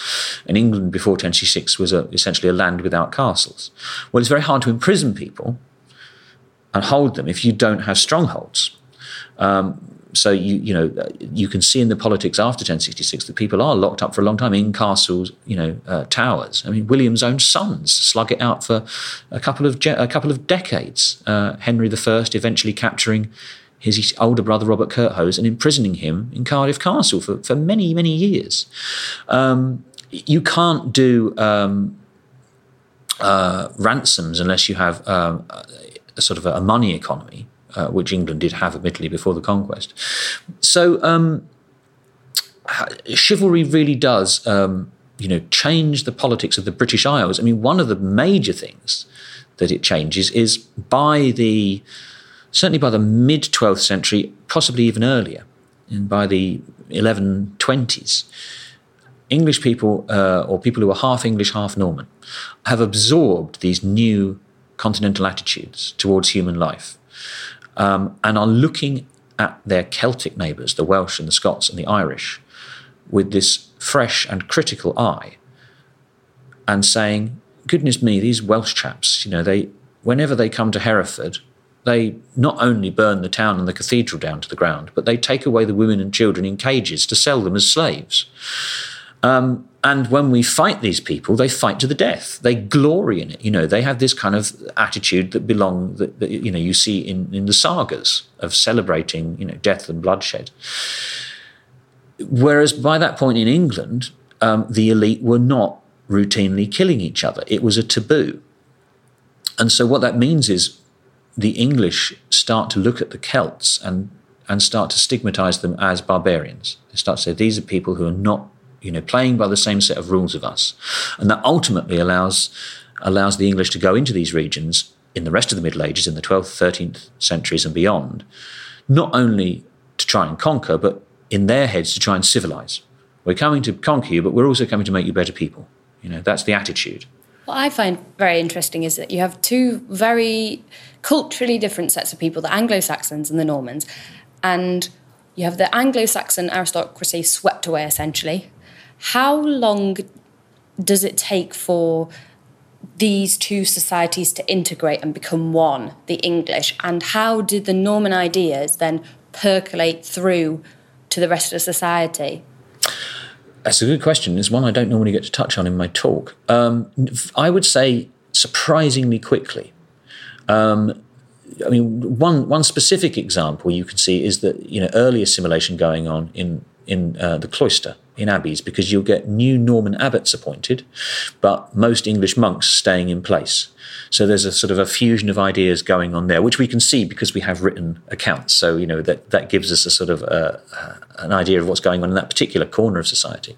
In England before 1066 was a, essentially a land without castles. Well, it's very hard to imprison people and hold them if you don't have strongholds. Um, so you you know you can see in the politics after 1066 that people are locked up for a long time in castles, you know, uh, towers. I mean, William's own sons slug it out for a couple of a couple of decades. Uh, Henry I eventually capturing his older brother Robert Curthose and imprisoning him in Cardiff Castle for, for many many years. Um, you can't do um, uh, ransoms unless you have um, a sort of a money economy uh, which England did have, admittedly, before the conquest. So um, chivalry really does, um, you know, change the politics of the British Isles. I mean, one of the major things that it changes is by the certainly by the mid 12th century, possibly even earlier, and by the 1120s. English people, uh, or people who are half English, half Norman, have absorbed these new continental attitudes towards human life um, and are looking at their Celtic neighbours, the Welsh and the Scots and the Irish, with this fresh and critical eye, and saying, "Goodness me, these Welsh chaps, you know, they whenever they come to Hereford." They not only burn the town and the cathedral down to the ground, but they take away the women and children in cages to sell them as slaves. Um, and when we fight these people, they fight to the death. They glory in it. You know, they have this kind of attitude that belong that, that you know you see in, in the sagas of celebrating you know death and bloodshed. Whereas by that point in England, um, the elite were not routinely killing each other. It was a taboo. And so what that means is the English start to look at the Celts and and start to stigmatize them as barbarians. They start to say these are people who are not you know, playing by the same set of rules of us. And that ultimately allows, allows the English to go into these regions in the rest of the Middle Ages, in the 12th, 13th centuries and beyond, not only to try and conquer, but in their heads to try and civilize. We're coming to conquer you, but we're also coming to make you better people. You know, that's the attitude. What I find very interesting is that you have two very culturally different sets of people, the Anglo-Saxons and the Normans. And you have the Anglo-Saxon aristocracy swept away essentially how long does it take for these two societies to integrate and become one, the English? And how did the Norman ideas then percolate through to the rest of society? That's a good question. It's one I don't normally get to touch on in my talk. Um, I would say surprisingly quickly. Um, I mean, one one specific example you can see is that you know early assimilation going on in in uh, the cloister in abbeys because you'll get new Norman abbots appointed, but most English monks staying in place. So there's a sort of a fusion of ideas going on there, which we can see because we have written accounts. So you know that that gives us a sort of uh, uh, an idea of what's going on in that particular corner of society.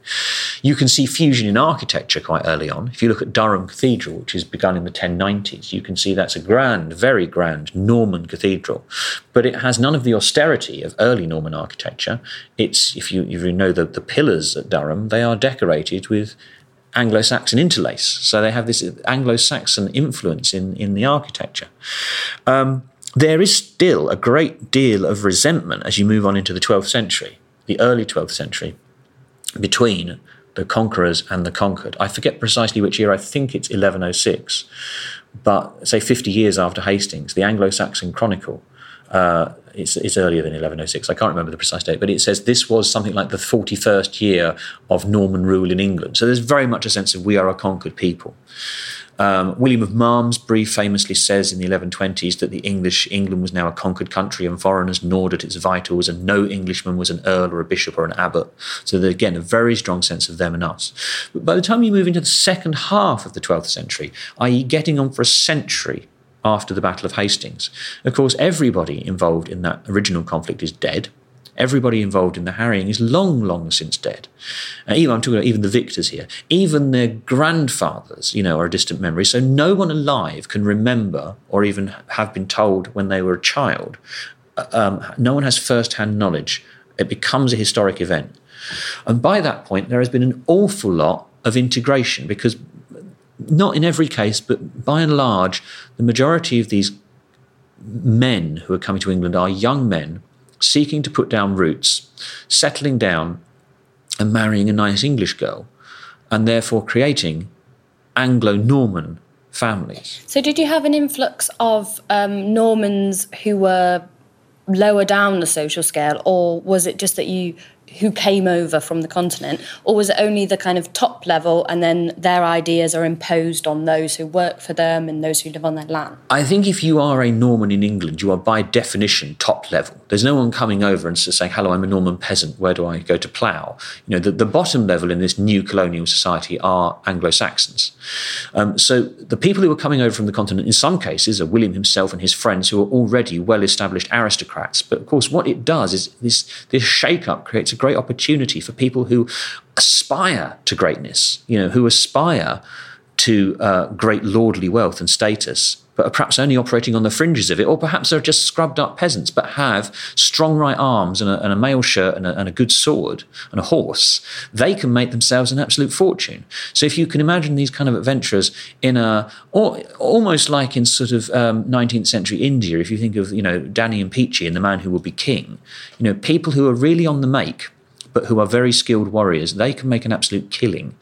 You can see fusion in architecture quite early on. If you look at Durham Cathedral, which is begun in the 1090s, you can see that's a grand, very grand Norman cathedral, but it has none of the austerity of early Norman architecture. It's if you if you know the the pillars at Durham, they are decorated with Anglo Saxon interlace. So they have this Anglo Saxon influence in, in the architecture. Um, there is still a great deal of resentment as you move on into the 12th century, the early 12th century, between the conquerors and the conquered. I forget precisely which year, I think it's 1106, but say 50 years after Hastings, the Anglo Saxon Chronicle uh, it's, it's earlier than 1106. I can't remember the precise date, but it says this was something like the 41st year of Norman rule in England. So there's very much a sense of we are a conquered people. Um, William of Malmesbury famously says in the 1120s that the English England was now a conquered country and foreigners gnawed at its vitals, and no Englishman was an earl or a bishop or an abbot. So again, a very strong sense of them and us. But by the time you move into the second half of the 12th century, i.e., getting on for a century after the Battle of Hastings. Of course, everybody involved in that original conflict is dead. Everybody involved in the harrying is long, long since dead. Uh, even I'm talking about even the victors here. Even their grandfathers, you know, are a distant memory. So no one alive can remember or even have been told when they were a child. Uh, um, no one has first-hand knowledge. It becomes a historic event. And by that point, there has been an awful lot of integration because not in every case, but by and large, the majority of these men who are coming to England are young men seeking to put down roots, settling down, and marrying a nice English girl, and therefore creating Anglo Norman families. So, did you have an influx of um, Normans who were lower down the social scale, or was it just that you who came over from the continent, or was it only the kind of top level and then their ideas are imposed on those who work for them and those who live on their land? I think if you are a Norman in England, you are by definition top level. There's no one coming over and saying, Hello, I'm a Norman peasant, where do I go to plough? You know, the, the bottom level in this new colonial society are Anglo Saxons. Um, so the people who are coming over from the continent, in some cases, are William himself and his friends who are already well established aristocrats. But of course, what it does is this, this shake up creates a great opportunity for people who aspire to greatness, you know, who aspire to uh, great lordly wealth and status, but are perhaps only operating on the fringes of it, or perhaps they're just scrubbed up peasants, but have strong right arms and a, and a mail shirt and a, and a, good sword and a horse, they can make themselves an absolute fortune. So if you can imagine these kind of adventurers in a, or almost like in sort of um, 19th century India, if you think of, you know, Danny and Peachy and the man who will be king, you know, people who are really on the make but who are very skilled warriors, they can make an absolute killing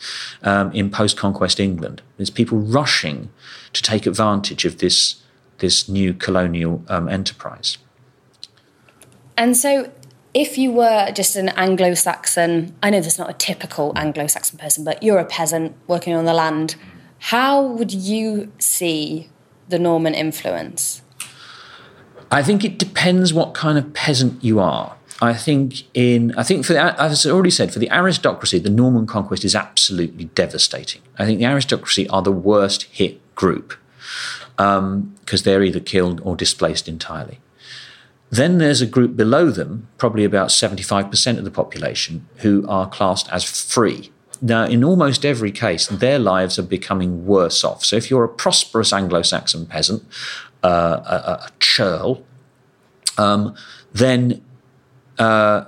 um, in post conquest England. There's people rushing to take advantage of this, this new colonial um, enterprise. And so, if you were just an Anglo Saxon, I know there's not a typical Anglo Saxon person, but you're a peasant working on the land, how would you see the Norman influence? I think it depends what kind of peasant you are. I think in I think for the, as I already said for the aristocracy, the Norman conquest is absolutely devastating. I think the aristocracy are the worst hit group because um, they're either killed or displaced entirely. Then there's a group below them, probably about 75% of the population, who are classed as free. Now, in almost every case, their lives are becoming worse off. So, if you're a prosperous Anglo Saxon peasant, uh, a, a, churl, um, then uh,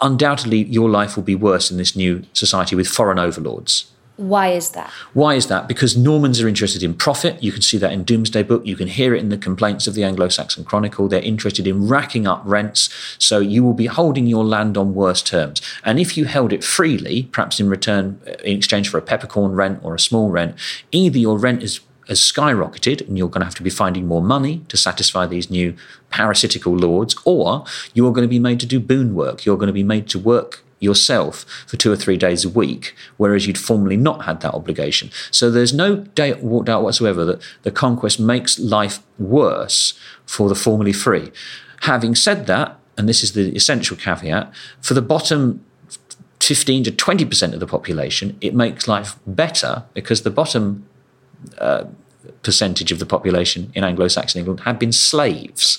undoubtedly your life will be worse in this new society with foreign overlords. Why is that? Why is that? Because Normans are interested in profit. You can see that in Domesday Book. You can hear it in the complaints of the Anglo Saxon Chronicle. They're interested in racking up rents. So you will be holding your land on worse terms. And if you held it freely, perhaps in return, uh, in exchange for a peppercorn rent or a small rent, either your rent is has skyrocketed and you're going to have to be finding more money to satisfy these new parasitical lords, or you're going to be made to do boon work. You're going to be made to work yourself for two or three days a week, whereas you'd formerly not had that obligation. So there's no doubt whatsoever that the conquest makes life worse for the formerly free. Having said that, and this is the essential caveat, for the bottom 15 to 20% of the population, it makes life better because the bottom uh, percentage of the population in Anglo Saxon England had been slaves,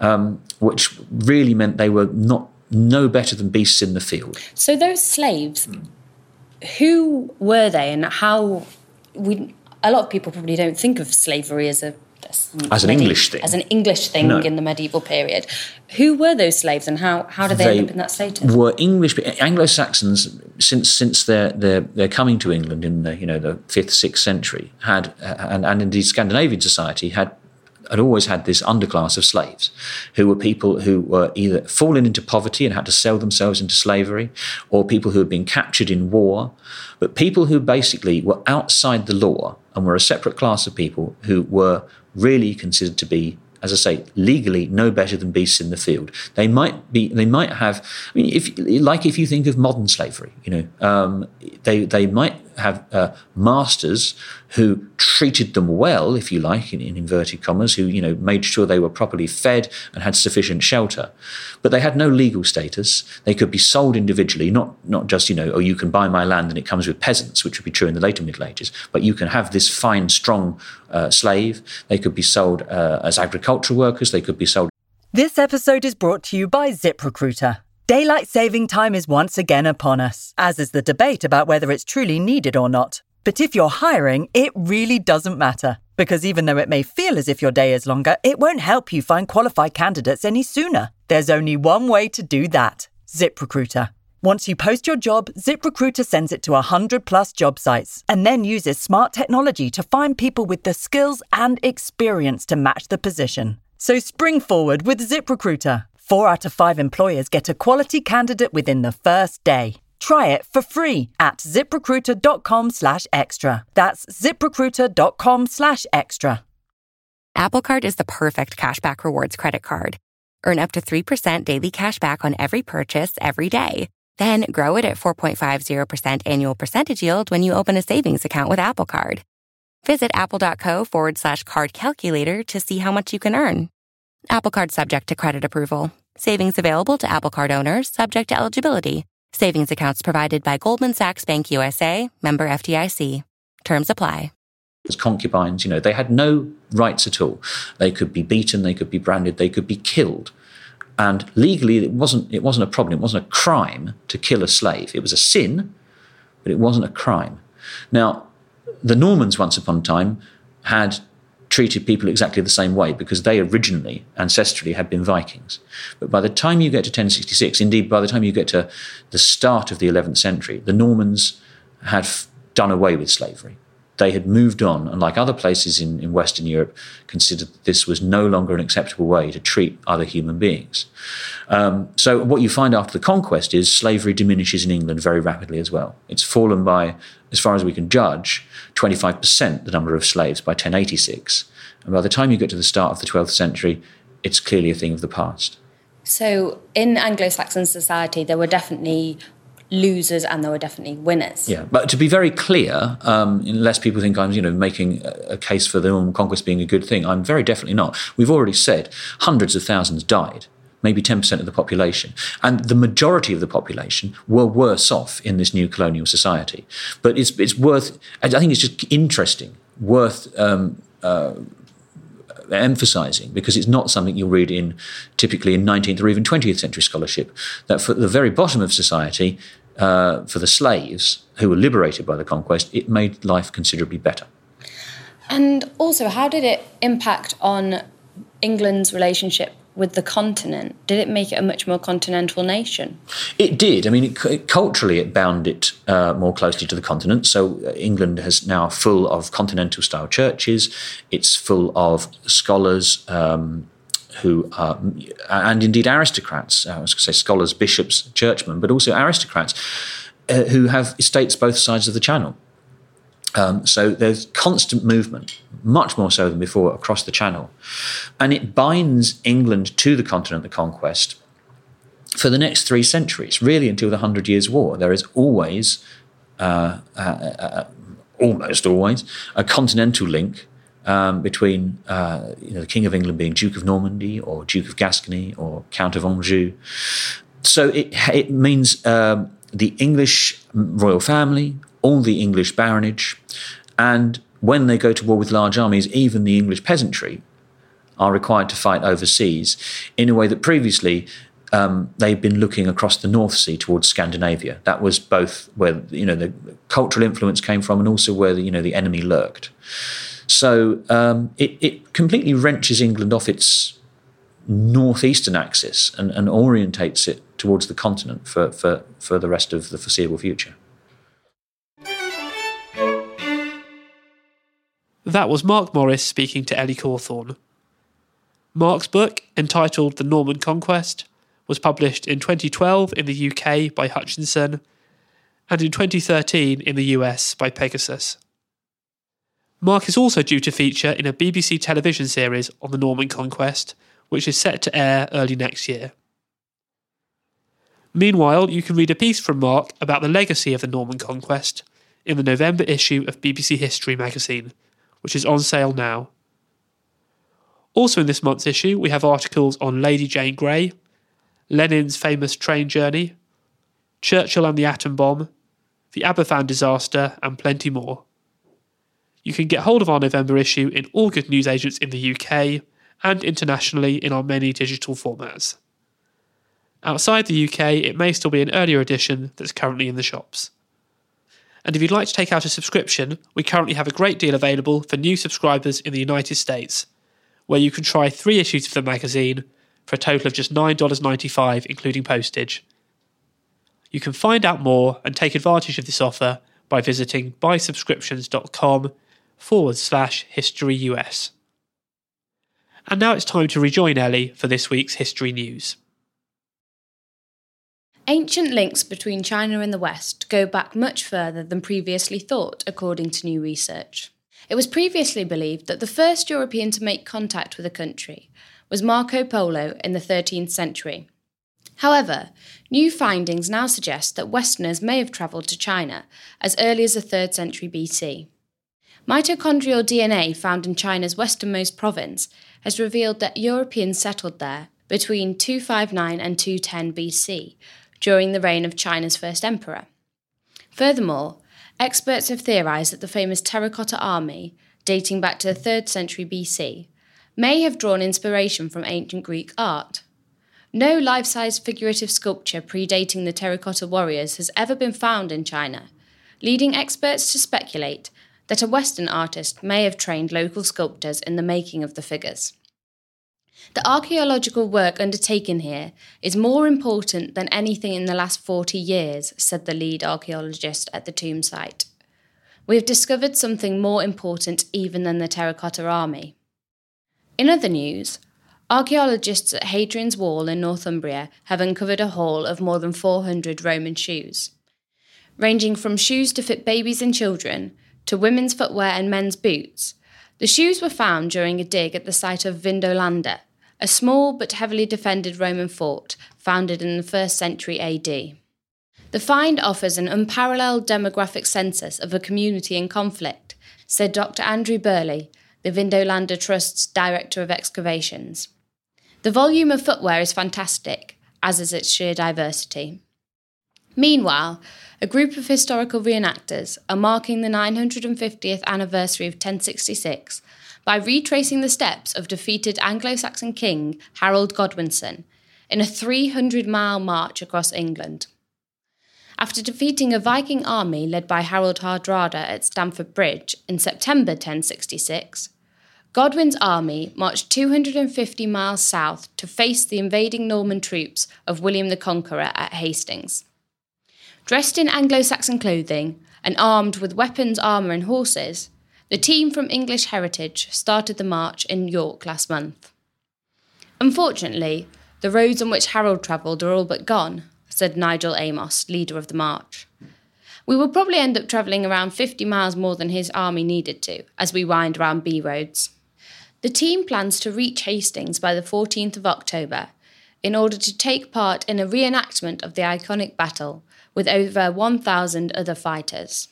um, which really meant they were not no better than beasts in the field. So, those slaves, mm. who were they and how? We, a lot of people probably don't think of slavery as a as an English thing. As an English thing no. in the medieval period. Who were those slaves and how, how did they, they end up in that status? Were English Anglo Saxons since since their their their coming to England in the you know the fifth sixth century had and, and indeed Scandinavian society had had always had this underclass of slaves who were people who were either fallen into poverty and had to sell themselves into slavery or people who had been captured in war, but people who basically were outside the law and were a separate class of people who were really considered to be as I say, legally no better than beasts in the field. They might be, they might have. I mean, if like if you think of modern slavery, you know, um, they they might have uh, masters who treated them well, if you like, in, in, inverted commas, who you know made sure they were properly fed and had sufficient shelter, but they had no legal status. They could be sold individually, not not just you know, oh, you can buy my land and it comes with peasants, which would be true in the later Middle Ages, but you can have this fine, strong uh, slave. They could be sold uh, as agricultural workers. They could be sold. This episode is brought to you by ZipRecruiter. Daylight saving time is once again upon us, as is the debate about whether it's truly needed or not. But if you're hiring, it really doesn't matter. Because even though it may feel as if your day is longer, it won't help you find qualified candidates any sooner. There's only one way to do that ZipRecruiter. Once you post your job, ZipRecruiter sends it to 100 plus job sites and then uses smart technology to find people with the skills and experience to match the position. So spring forward with ZipRecruiter. Four out of five employers get a quality candidate within the first day. Try it for free at ziprecruiter.com slash extra. That's ziprecruiter.com slash extra. Apple Card is the perfect cashback rewards credit card. Earn up to 3% daily cashback on every purchase every day. Then grow it at 4.50% annual percentage yield when you open a savings account with Apple Card. Visit apple.co forward slash card calculator to see how much you can earn. Apple Card subject to credit approval. Savings available to Apple Card owners subject to eligibility. Savings accounts provided by Goldman Sachs Bank USA, member FDIC. Terms apply. As concubines, you know, they had no rights at all. They could be beaten, they could be branded, they could be killed. And legally, it wasn't, it wasn't a problem. It wasn't a crime to kill a slave. It was a sin, but it wasn't a crime. Now, the Normans, once upon a time, had treated people exactly the same way because they originally, ancestrally, had been Vikings. But by the time you get to 1066, indeed, by the time you get to the start of the 11th century, the Normans had f- done away with slavery they had moved on, and like other places in, in Western Europe, considered that this was no longer an acceptable way to treat other human beings. Um, so, what you find after the conquest is slavery diminishes in England very rapidly as well. It's fallen by, as far as we can judge, 25% the number of slaves by 1086. And by the time you get to the start of the 12th century, it's clearly a thing of the past. So, in Anglo Saxon society, there were definitely losers and there were definitely winners. Yeah, but to be very clear, um, unless people think I'm, you know, making a case for the Norman conquest being a good thing, I'm very definitely not. We've already said hundreds of thousands died, maybe 10% of the population, and the majority of the population were worse off in this new colonial society. But it's it's worth. I think it's just interesting, worth. Um, uh, emphasizing because it's not something you'll read in typically in 19th or even 20th century scholarship that for the very bottom of society uh, for the slaves who were liberated by the conquest, it made life considerably better. And also, how did it impact on England's relationship with the continent? Did it make it a much more continental nation? It did. I mean, it, it, culturally, it bound it uh, more closely to the continent. So uh, England has now full of continental style churches. It's full of scholars. Um, who are, and indeed aristocrats, I was going to say scholars, bishops, churchmen, but also aristocrats uh, who have estates both sides of the channel. Um, so there's constant movement, much more so than before, across the channel. And it binds England to the continent, the conquest, for the next three centuries, really until the Hundred Years' War. There is always, uh, uh, uh, almost always, a continental link um, between uh, you know, the King of England being Duke of Normandy or Duke of Gascony or Count of Anjou. So it, it means um, the English royal family, all the English baronage, and when they go to war with large armies, even the English peasantry are required to fight overseas in a way that previously um, they've been looking across the North Sea towards Scandinavia. That was both where you know the cultural influence came from, and also where the, you know the enemy lurked. So um, it, it completely wrenches England off its northeastern axis and, and orientates it towards the continent for, for, for the rest of the foreseeable future. That was Marc Morris speaking to Ellie Cawthorne. Marc's book, entitled The Norman Conquest, was published in 2012 in the UK by Hutchinson and in 2013 in the US by Pegasus. Marc is also due to feature in a BBC television series on the Norman conquest, which is set to air early next year. Meanwhile, you can read a piece from Marc about the legacy of the Norman conquest in the November issue of BBC History magazine, which is on sale now. Also, in this month's issue, we have articles on Lady Jane Grey, Lenin's famous train journey, Churchill and the atom bomb, the Aberfan disaster, and plenty more. You can get hold of our November issue in all good newsagents in the UK and internationally in our many digital formats. Outside the UK, it may still be an earlier edition that's currently in the shops. And if you'd like to take out a subscription, we currently have a great deal available for new subscribers in the United States, where you can try three issues of the magazine for a total of just $9.95, including postage. You can find out more and take advantage of this offer by visiting buysubscriptions.com forward slash history US. And now it's time to rejoin Ellie for this week's history news. Ancient links between China and the West go back much further than previously thought, according to new research. It was previously believed that the first European to make contact with a country was Marco Polo in the 13th century. However, new findings now suggest that Westerners may have travelled to China as early as the 3rd century BC. Mitochondrial DNA found in China's westernmost province has revealed that Europeans settled there between 259 and 210 BC during the reign of China's first emperor. Furthermore, experts have theorized that the famous Terracotta Army, dating back to the 3rd century BC, may have drawn inspiration from ancient Greek art. No life size figurative sculpture predating the terracotta warriors has ever been found in China, leading experts to speculate that a Western artist may have trained local sculptors in the making of the figures. The archaeological work undertaken here is more important than anything in the last 40 years, said the lead archaeologist at the tomb site. We have discovered something more important even than the Terracotta Army. In other news, archaeologists at Hadrian's Wall in Northumbria have uncovered a haul of more than 400 Roman shoes. Ranging from shoes to fit babies and children to women's footwear and men's boots, the shoes were found during a dig at the site of Vindolanda, a small but heavily defended Roman fort founded in the 1st century AD. The find offers an unparalleled demographic census of a community in conflict, said Dr. Andrew Birley, the Vindolanda Trust's Director of Excavations. The volume of footwear is fantastic, as is its sheer diversity. Meanwhile, a group of historical reenactors are marking the 950th anniversary of 1066 by retracing the steps of defeated Anglo Saxon king Harold Godwinson in a 300 mile march across England. After defeating a Viking army led by Harald Hardrada at Stamford Bridge in September 1066, Godwin's army marched 250 miles south to face the invading Norman troops of William the Conqueror at Hastings. Dressed in Anglo Saxon clothing and armed with weapons, armour, and horses, the team from English Heritage started the march in York last month. Unfortunately, the roads on which Harold travelled are all but gone, said Nigel Amos, leader of the march. We will probably end up travelling around 50 miles more than his army needed to as we wind around B roads. The team plans to reach Hastings by the 14th of October in order to take part in a reenactment of the iconic battle with over 1,000 other fighters.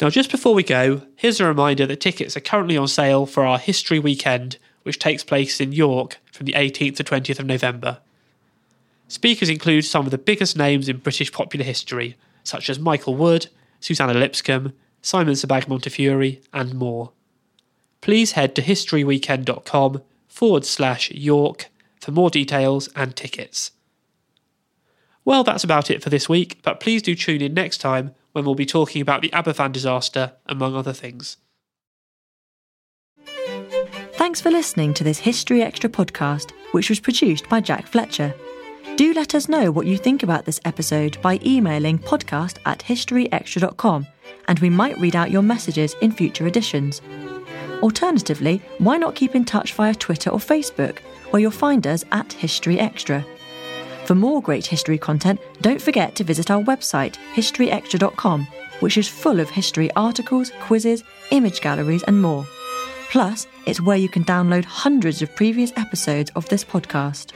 Now, just before we go, here's a reminder that tickets are currently on sale for our History Weekend, which takes place in York from the 18th to 20th of November. Speakers include some of the biggest names in British popular history, such as Michael Wood, Suzannah Lipscomb, Simon Sebag Montefiore, and more. Please head to historyweekend.com forward slash York for more details and tickets. Well, that's about it for this week, but please do tune in next time when we'll be talking about the Aberfan disaster, among other things. Thanks for listening to this History Extra podcast, which was produced by Jack Fletcher. Do let us know what you think about this episode by emailing podcast at historyextra.com, and we might read out your messages in future editions. Alternatively, why not keep in touch via Twitter or Facebook, where you'll find us at History Extra. For more great history content, don't forget to visit our website, historyextra.com, which is full of history articles, quizzes, image galleries, and more. Plus, it's where you can download hundreds of previous episodes of this podcast.